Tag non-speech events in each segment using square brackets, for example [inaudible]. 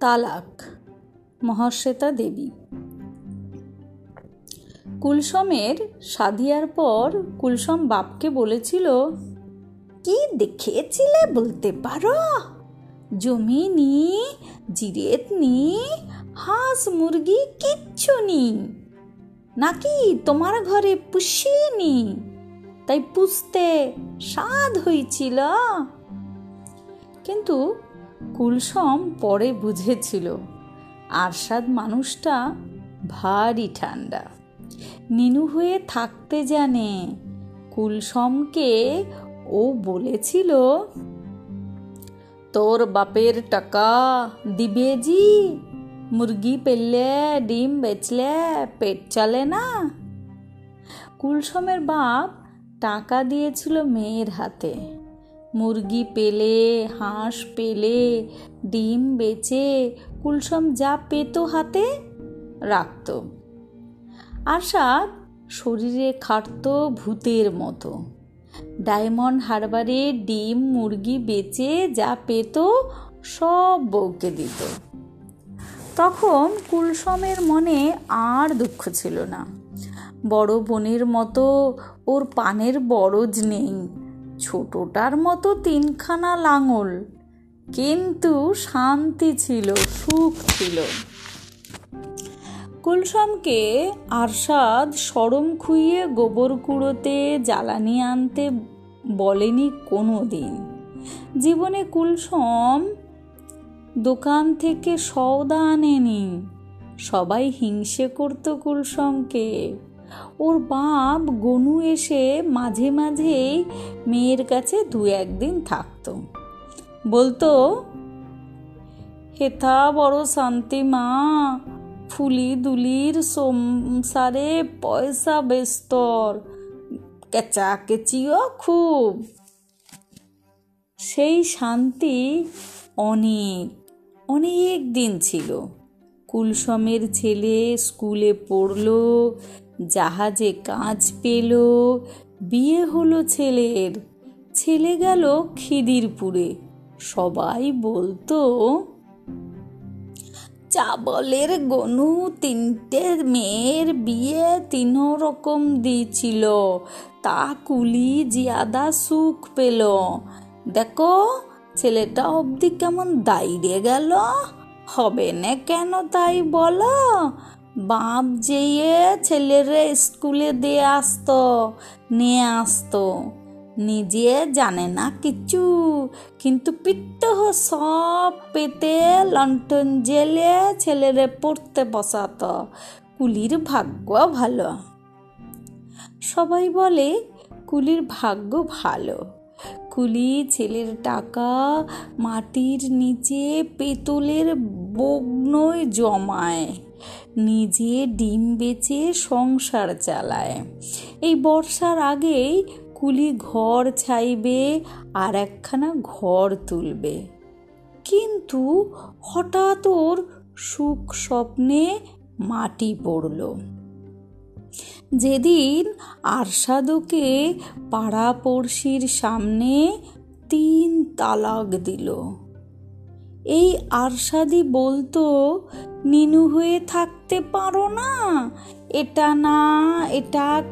তালাক, মহাশ্বেতা দেবী। কুলসমের সাধিয়ার পর কুলসম বাপকে বলেছিল, কি দেখেছিলে বলতে পারো? জমি নি, জিরেত নি, হাঁস মুরগি কিচ্ছু নি। নাকি তোমার ঘরে পুষিনি তাই পুষতে স্বাদ হয়েছিল কিন্তু কুলসম পরে বুঝেছিল, আরশাদ মানুষটা ভারী ঠান্ডা। নিনু হয়ে থাকতে জানে, কুলসমকে ও বলেছিল, তোর বাপের টাকা দিবে জি, মুরগি পেললে ডিম বেচলে, পেট চলে না? কুলসমের বাপ টাকা দিয়েছিল মেয়ের হাতে। মুরগি পেলে, হাঁস পেলে, ডিম বেচে, কুলসম যা পেত হাতে, রাখত। আশাদ শরীরে খাটত ভূতের মতো। ডায়মন্ড হারবারে ডিম, মুরগি বেচে যা পেত, সব বউকে দিত। তখন কুলসমের মনে আর দুঃখ ছিল না। বড় বোনের মতো ওর পানের বরজ নেই। ছোটটার মতো তিনখানা লাঙল। কিন্তু শান্তি ছিল, সুখ ছিল। কুলসমকে আরশাদ সরম খুইয়ে গোবর কুড়োতে জ্বালানি আনতে বলেনি কোনো দিন জীবনে কুলসম দোকান থেকে সওদা আনেনি। সবাই হিংসে করতো কুলসমকে। ওর বাপ গনু এসে মাঝে মাঝেই মেয়ের কাছে দু একদিন থাকতো। বলতো, হেথা বড় শান্তি মা, ফুলি দুলির সংসারে পয়সা বেস্তর, কেচা কেচিও খুব। সেই শান্তি অনেক অনেক দিন ছিল। কুলসমের ছেলে স্কুলে পড়ল জাহাজে কাজ পেল। বিয়ে হলো ছেলের। ছেলে গেল খিদিরপুরে। সবাই বলতো, চাবলের গনু তিনটে মেয়ের বিয়ে তিন রকম দিয়েছিল। তা কুলি জিয়াদা সুখ পেল। দেখো, ছেলেটা অবধি কেমন দাইড়ে গেল? হবে না কেন তাই বলো? বাপ যেয়ে ছেলেরে স্কুলে দিয়ে আসতো, নিয়ে আসতো। নিজে জানে না কিছু, কিন্তু পিত্তহ সব পেতে লন্ঠন জেলে ছেলেরে পড়তে বসাত। কুলির ভাগ্য ভালো। সবাই বলে, কুলির ভাগ্য ভালো। কুলি, ছেলের টাকা, মাটির নিচে পেতলের বগ্নয় জমায়, নিজে ডিম বেচে সংসার চালায়। এই বর্ষার আগেই কুলি ঘর ছাইবে আর একখানা ঘর তুলবে। কিন্তু হঠাৎ ওর সুখ স্বপ্নে মাটি পড়ল। যেদিন আরশাদকে পাড়াপড়শির সামনে তিন তালাক দিল। এই আরশাদি বলতো, নিনু হয়ে থাকতে পারো না। এটা না, এটা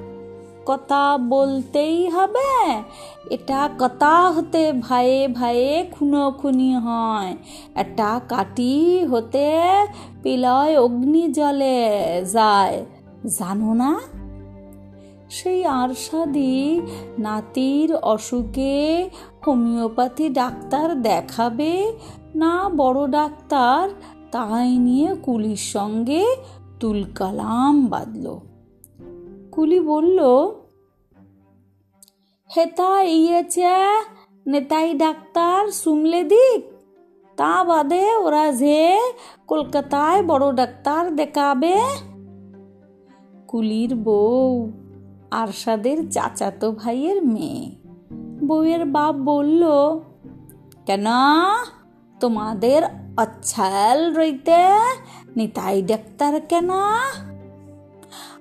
কথা বলতেই হবে। এটা কথা হতে ভাইয়ে ভাইয়ে খুনো খুনি হয়। এটা কাটি হতে পিলয় অগ্নি জলে যায়। জানো না সেই আরশাদি নাতির অসুখে হোমিওপ্যাথি ডাক্তার দেখাবে, না বড় ডাক্তার তাই নিয়ে কুলির সঙ্গে তুলকালাম বাঁধল। কুলি বলল, হেতা ইয়েছে, নেতাই ডাক্তার সুমলে দিক। তা বাদে ওরা যে কলকাতায় বড় ডাক্তার দেখাবে। কুলির বউ আরশাদের চাচাতো ভাইয়ের মেয়ে। বউয়ের বাপ বলল, কেন? তোমাদের অচ্ছাল রইতে নিতাই ডাক্তার কেন?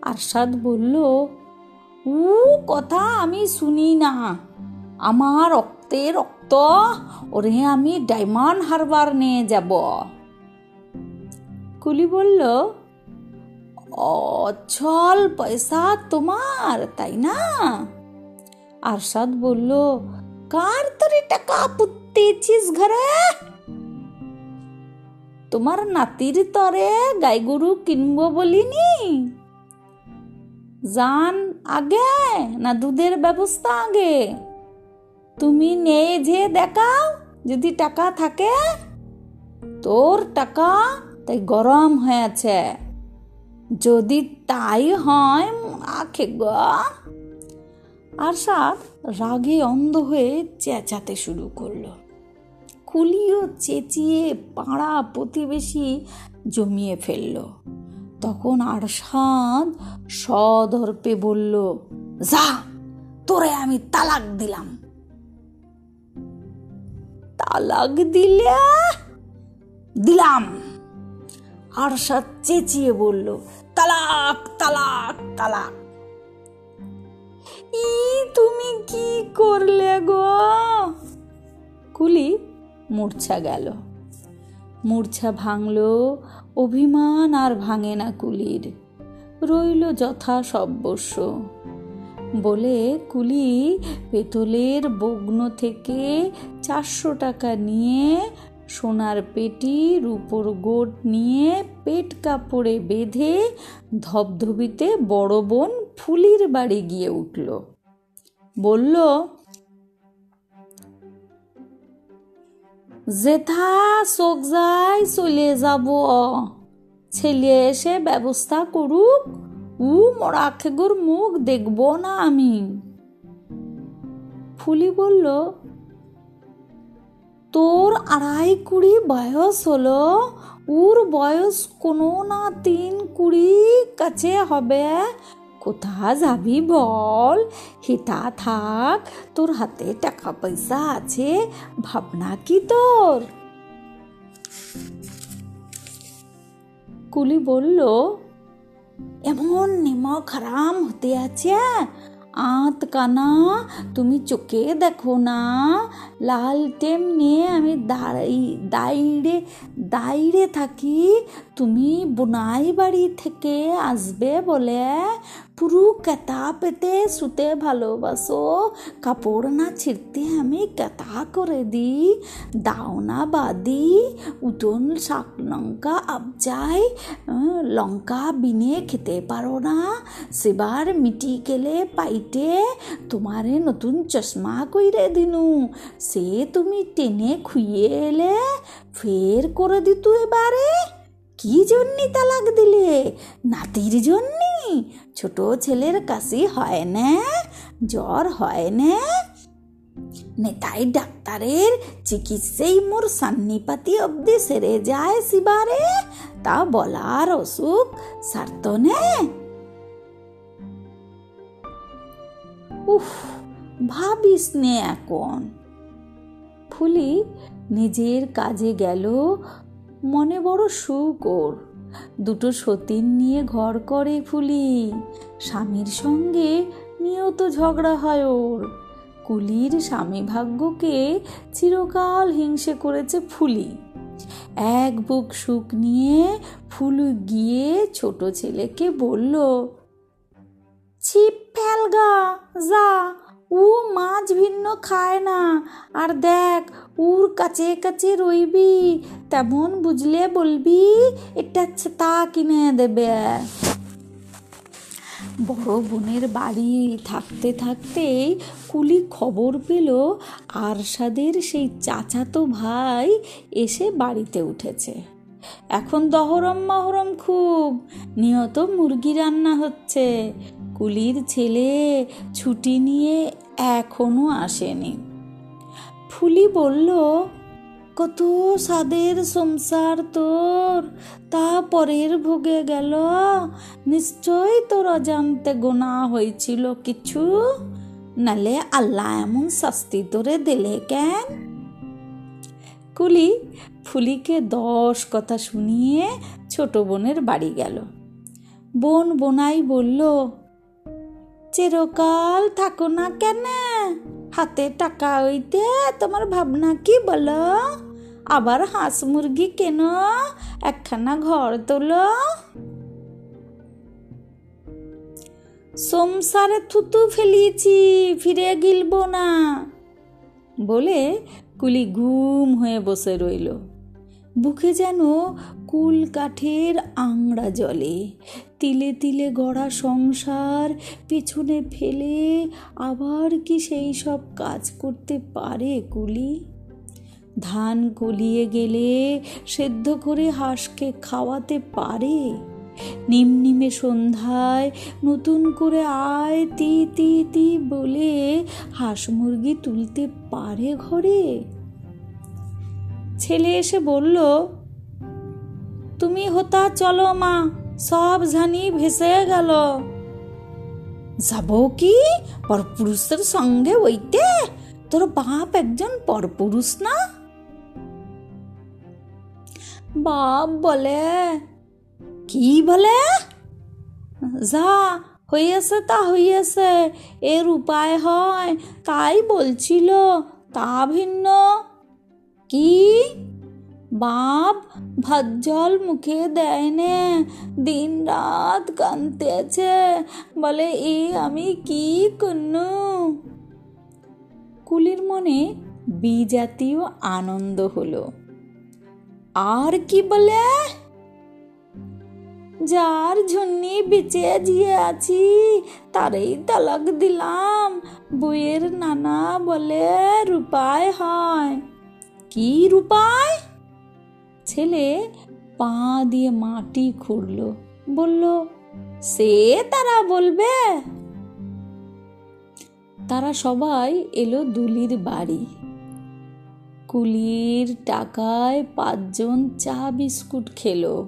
আরশাদ বলল, উ, কথা আমি শুনি না। আমার রক্তে রক্ত, ওরে আমি ডায়মন্ড হারবার নিয়ে যাব। কুলি বলল অচল পয়সা তোমার, তাই না? আরশাদ বলল, কার তোরে টাকা পুত্তেছিস ঘরে? তোমার নাতির তরে গাই গরু কিনবো বলিনি। জান আগে না দুধের ব্যবস্থা আগে? তুমি নেই যে দেখাও, যদি টাকা থাকে। তোর টাকা তাই গরম হয়েছে। যদি তাই হয়, আখে গ। আরশাদ রাগে অন্ধ হয়ে চেঁচাতে শুরু করল। কুলিও চেঁচিয়ে পাড়া প্রতিবেশী জমিয়ে ফেলল। তখন আরশাদ সদর্পে বলল, যা, তোরে আমি তালাক দিলাম। তালাক দিলে? দিলাম। আরশাদ চেঁচিয়ে বলল তালাক তালাক তালাক। ই, তুমি কি করলে গো? কুলি মূর্ছা গেল। মূর্ছা ভাঙল, অভিমান আর ভাঙে না কুলির। রইল যথা সব্যস্য। বলে কুলি পেতলের বগ্ন থেকে চারশো টাকা নিয়ে সোনার পেটি, রূপোর গোট নিয়ে পেট কাপড়ে বেঁধে ধবধবিতে বড় বোন ফুলির বাড়ি গিয়ে উঠল। বলল, জেঠা, চোখ যাই চলে যাব। ছেলে এসে ব্যবস্থা করুক। উ মরা খেগুর মুখ দেখব না আমি। ফুলি বলল তোর আড়াই কুড়ি বয়স হলো। ওর বয়স কোনো না তিন কুড়ি কাছে হবে। কোথা যাবি বল? হিতা থাক, তোর হাতে টাকা পয়সা আছে, ভাবনা কি তোর? কুলি বলল, এমন নিমক হারাম হতে আছে? আঁত কানা, তুমি চোখে দেখো না। লাল টেম নিয়ে আমি দাঁড়াই, দাইড়ে দাইড়ে থাকি। তুমি বোনাই বাড়ি থেকে আসবে বলে পুরো কেতা পেতে শুতে ভালোবাসো কাপড় না ছিঁড়তে আমি কেতা করে দিই দাওনা বাদি উঠোন শাক লঙ্কা আবজাই লঙ্কা বিনে খেতে পারো না সেবার মিটি গেলে পাইটে তোমারে নতুন চশমা কইরে দিনু সে তুমি টেনে খুইয়ে এলে ফের করে দিতু এবারে কি জন্যি তালাক দিলে? নাতির জন্যি? ছোট ছেলের কাশি হয় না? জ্বর হয় না? নেতাই ডাক্তারের চিকিৎসাই মোর সান্নিপাতি অবধি সেরে যায় শিবারে তা বলার অসুখ সারত নে? উফ, ভাবিস নে এখন। ফুলি নিজের কাজে গেল মনে বড় সুখ ওর দুটো সতীন নিয়ে ঘর করে ফুলি। স্বামীর সঙ্গে নিয়ত ঝগড়া হয় ওর। কুলির স্বামী ভাগ্যকে চিরকাল হিংসে করেছে ফুলি। এক বুক সুখ নিয়ে ফুলু গিয়ে ছোট ছেলেকে বলল, ছিপ ফেলগা, যা। ও মাছ ভিন্ন খায় না। আর দেখ উর কাছে কাছে রইবি। তেমন বুঝলে বলবি, এটা তা কিনে দেবে। বড় বোনের বাড়ি থাকতে থাকতেই কুলি খবর পেল, আরশাদের সেই চাচাতো ভাই এসে বাড়িতে উঠেছে। এখন দহরম মহরম খুব। নিয়ত মুরগি রান্না হচ্ছে। কুলির ছেলে ছুটি নিয়ে এখনও আসেনি। ফুলি বলল, কত সাদের সংসার তোর। তা পরের ভোগে গেল। নিশ্চয় তোর অজান্তে গোনা হয়েছিল কিছু। নালে আল্লাহ এমন শাস্তি তোরে দিলে কেন? কুলি ফুলিকে দশ কথা শুনিয়ে ছোট বোনের বাড়ি গেল। বোন বোনাই বলল, চিরকাল থাকো না কেন? হাতে টাকা হইতে তোমার ভাবনা কি বলো? আবার হাঁস মুরগি কেন একখানা ঘর তোলো? সংসারে থুতু ফেলিয়েছি, ফিরে গিলব না। বলে কুলি ঘুম হয়ে বসে রইল। বুকে যেন কুল কাঠের আংড়া জলে। তিলে তিলে গড়া সংসার পিছনে ফেলে আবার কি সেই সব কাজ করতে পারে কুলি? ধান কলিয়ে গেলে সেদ্ধ করে হাঁসকে খাওয়াতে পারে? নিমনিমে সন্ধ্যায় নতুন করে আয় তি তি তি বলে হাঁস মুরগি তুলতে পারে ঘরে? ছেলে এসে বলল, তুমি হতা, চলো মা, সব ঝানি ভেসে গেল। যাব কি? পরপুরুষের সঙ্গে ওইতে তোর বাপ একজন পরপুরুষ না? বাপ বলে। কি বলে? যা, হইয়াছে তা হইয়াছে, এর উপায় হয়, তাই বলছিল, তা ভিন্ন। কি? বাপ ভাত জল মুখে দেয় নে দিন রাত কানতেছে বলে, এ আমি কি করনু কুলির মনে বিজাতীয় আনন্দ হলো। আর কি বলে? যার ঝুন্নি বিচে জিয়ে আছি, তারই তালাক দিলাম। বইয়ের নানা বলে, রূপায় হয়। কি রূপায়? ছেলে পা দিয়ে মাটি খুঁড়ল। বলল, সে তারা বলবে। তারা সবাই এলো দুলির বাড়ি। কুলির টাকায় পাঁচজন চা বিস্কুট খেলো।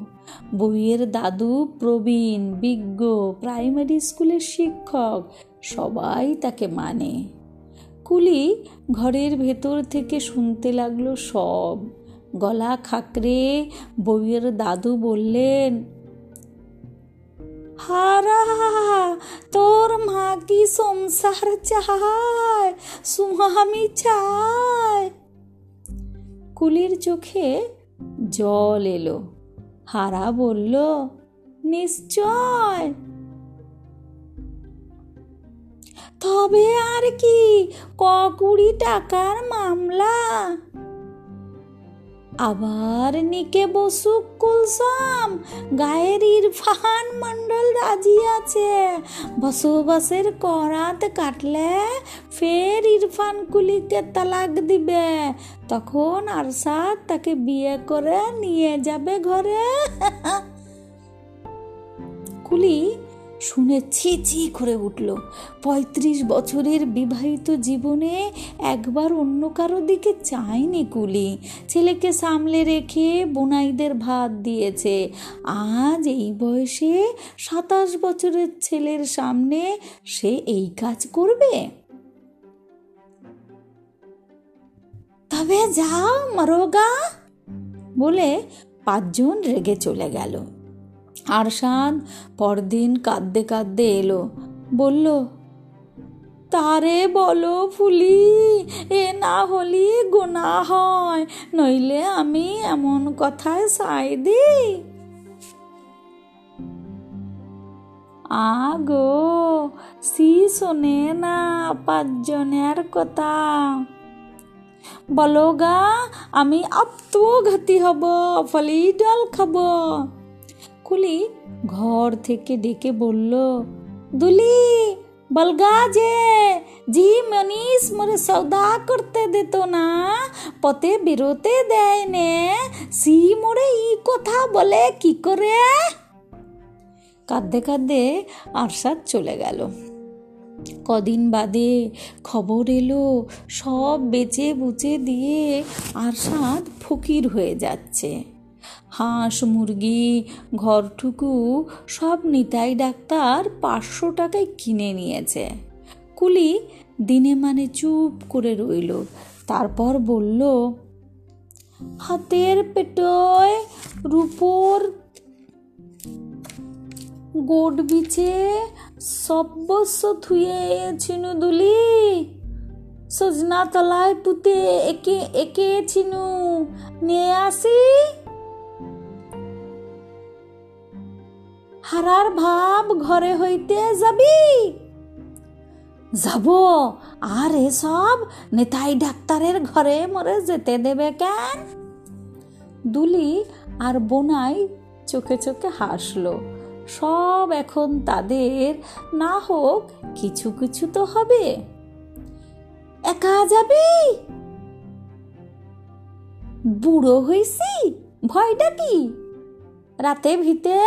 বইয়ের দাদু প্রবীণ, বিজ্ঞ, প্রাইমারি স্কুলের শিক্ষক, সবাই তাকে মানে। কুলি ঘরের ভেতর থেকে শুনতে লাগল সব। গলা খাকরে বউয়ের দাদু বললেন, হারা, তোর মা কি সংসার চায়? সুহামি চায়? কুলির চোখে জল এলো। হারা বলল, নিশ্চয় তবে আর কি, ক কুড়ি টাকার মামলা। আবার নিকে বসুক কুলসাম গায়ের ইরফান মন্ডল রাজি আছে। বসবাসের করাত কাটলে ফের ইরফান কুলিকে তালাক দিবে। তখন আরশাদ তাকে বিয়ে করে নিয়ে যাবে ঘরে। [laughs] কুলি শুনে ছি ছি করে উঠল। পঁয়ত্রিশ বছরের বিবাহিত জীবনে একবার অন্য কারও দিকে চায়নি কুলি। ছেলেকে সামলে রেখে বোনাইদের ভাত দিয়েছে। আজ এই বয়সে সাতাশ বছরের ছেলের সামনে সে এই কাজ করবে? তবে যাও, মরোগা। বলে পাঁচজন রেগে চলে গেল। আরশাদ পরদিন কাঁদতে কাঁদতে এলো। বলল, তারে বলো ফুলি, এ না হলি গোনা হয়, নইলে আমি এমন কথায় সাই দিই? আগো, সি শোনে না পাঁচজনের কথা। বলো গা, আমি আত্মঘাতী হব, ফলি ডাল খাব। কুলি ঘর থেকে ডেকে বলল, দুলি, বলগা যে, জি মনীষ মোরে সৌদা করতে দিত না, পথে বেরোতে দেয় নে, সি মোরে ই কথা বলে কি করে? কাঁদতে কাঁদতে আরশাদ চলে গেল। কদিন বাদে খবর এলো, সব বেচে বুচে দিয়ে আরশাদ ফকির হয়ে যাচ্ছে। হাঁস, মুরগি, ঘরটুকু সব নিতাই ডাক্তার পাঁচশো টাকায় কিনে নিয়েছে। কুলি দিনে মানে চুপ করে রইল, তারপর বলল, হাতের পেটোয় রূপোর গোট বিছে সব্যস্ব থুয়ে ছিনু দুলি। সজনা তলায় পুঁতে একে একে চিনু নিয়ে আসি। হারার ভাব ঘরে হইতে যাবি? যাব। আর এসব নেতাই ডাক্তারের ঘরে মরে যেতে দেবে কেন? দুলি আর বোনাই চোখে চোখে হাসলো। সব এখন তাদের না হোক, কিছু কিছু তো হবে। একা যাবি? বুড়ো হইছি, ভয়টা কি? রাতে ভিতে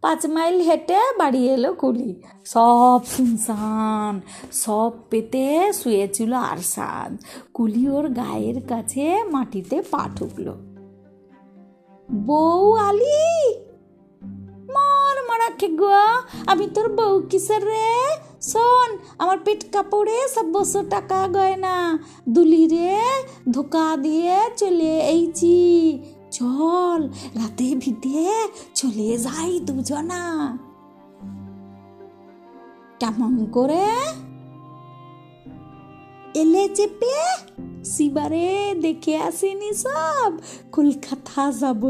পাঁচ মাইল হেঁটে বাড়ি এলো কুলি। সব শুনশান, সব পেতে শুয়েছিল আর আরশাদ। কুলি ওর গায়ের কাছে মাটিতে পা ঠুকলো। বউ আলি, মর মারা গো? আমি তোর বউ কিসের রে? শোন, আমার পেট কাপড়ে সব বসো টাকা গয়না। দুলি রে ধোকা দিয়ে চলে এইছি চল, রাতে ভিতে চলে যাই দুজনা। কেমন করে? এলে চেপে সিবারে দেখে আসিনি সব। কলকাতা যাব,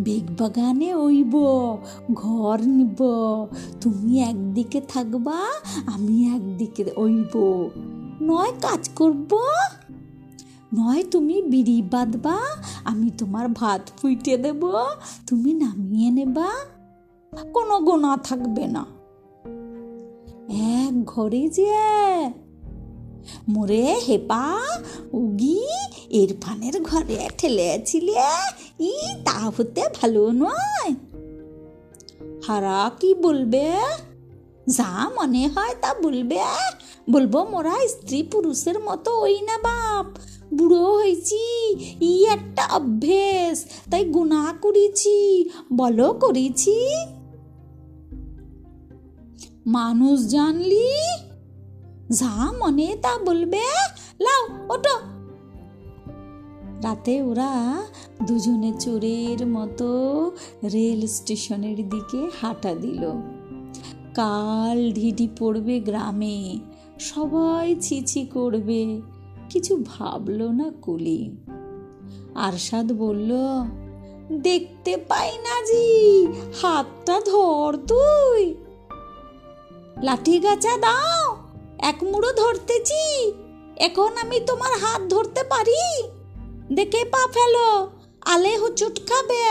বেগ বাগানে ওইব, ঘর নিব। তুমি একদিকে থাকবা, আমি একদিকে ওইব। নয় কাজ করব? নয়, তুমি বিড়ি বাঁধবা, আমি তোমার ভাত ফুইটে দেব, তুমি নামিয়ে নেবা। কোনো গোনা থাকবে না। এক ঘরে যে মোরে হেপা, উগি ইরফানের ঘরে ঠেলে ঠেলেছিলে ই তা হতে ভালো নয়। হারা কি বলবে? যা মনে হয় তা বলবে। বলব মোরা স্ত্রী পুরুষের মতো ওই না বাপ। বুড়ো হয়েছি, ই একটা অভ্যেস। তাই গুণা করেছি, বলো করেছি। মানুষ জানলি? যা মনে তা বলবে। লাও ওটো রাতে ওরা দুজনে চোরের মতো রেল স্টেশনের দিকে হাঁটা দিল। কাল ঢিডি পড়বে গ্রামে, সবাই ছিছি করবে। কিছু ভাবলো না কুলি। আরশাদ বলল, দেখতে পাই না জি, হাতটা ধর তুই। লাঠি গাছা দাও, এক মুড়ো ধরতেছি, এখন আমি তোমার হাত ধরতে পারি? দেখে পা ফেলো আলে হুচুট খাবে